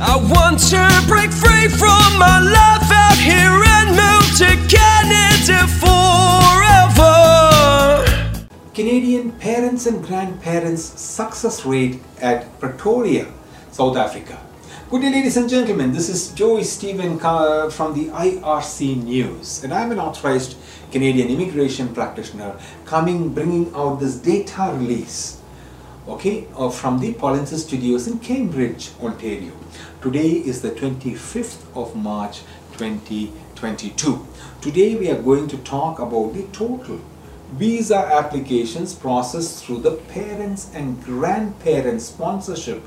I want to break free from my life out here and move to Canada forever. Canadian parents and grandparents success rate at Pretoria, South Africa. Good day, ladies and gentlemen. This is Joey Stephen from the IRC News, and I'm an authorized Canadian immigration practitioner coming, bringing out this data release, okay, uh, from the Polinsys Studios in Cambridge, Ontario. Today is the 25th of March 2022. Today we are going to talk about the total visa applications processed through the parents and grandparents sponsorship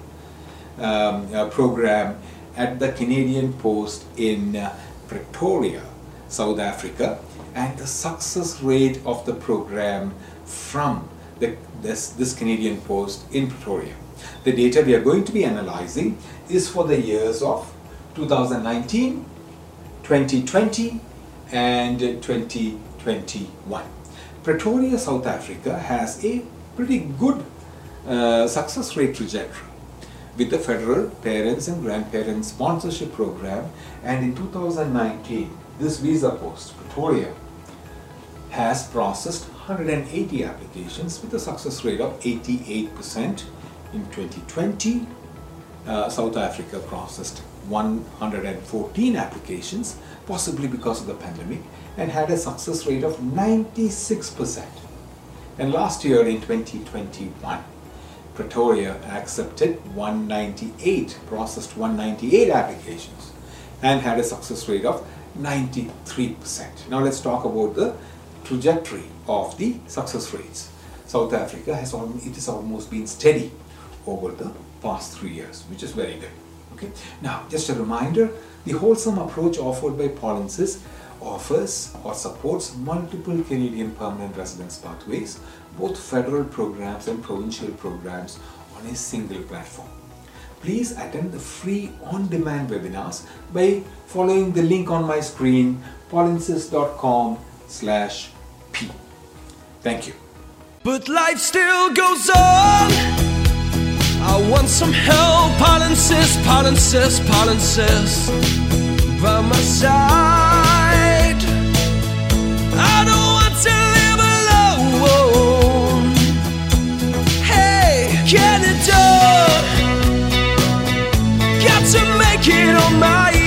um, uh, program at the Canadian Post in uh, Pretoria, South Africa, and the success rate of the program from the, this, this Canadian Post in Pretoria. The data we are going to be analyzing is for the years of 2019, 2020, and 2021. Pretoria, South Africa has a pretty good uh, success rate trajectory with the federal parents and grandparents sponsorship program and in 2019 this visa post Pretoria has processed 180 applications with a success rate of 88% in 2020 uh, South Africa processed 114 applications possibly because of the pandemic and had a success rate of 96% and last year in 2021 Pretoria accepted 198, processed 198 applications and had a success rate of 93%. Now let's talk about the trajectory of the success rates. South Africa has it has almost been steady over the past three years, which is very good. Okay. Now, just a reminder, the wholesome approach offered by Polinsys offers or supports multiple Canadian permanent residence pathways, both federal programs and provincial programs on a single platform. Please attend the free on-demand webinars by following the link on my screen, polinsys.com slash p. Thank you. But life still goes on. I want some help, I'll insist, I'll insist, I insist by my side. I don't want to live alone. Hey, Canada, got to make it on my own.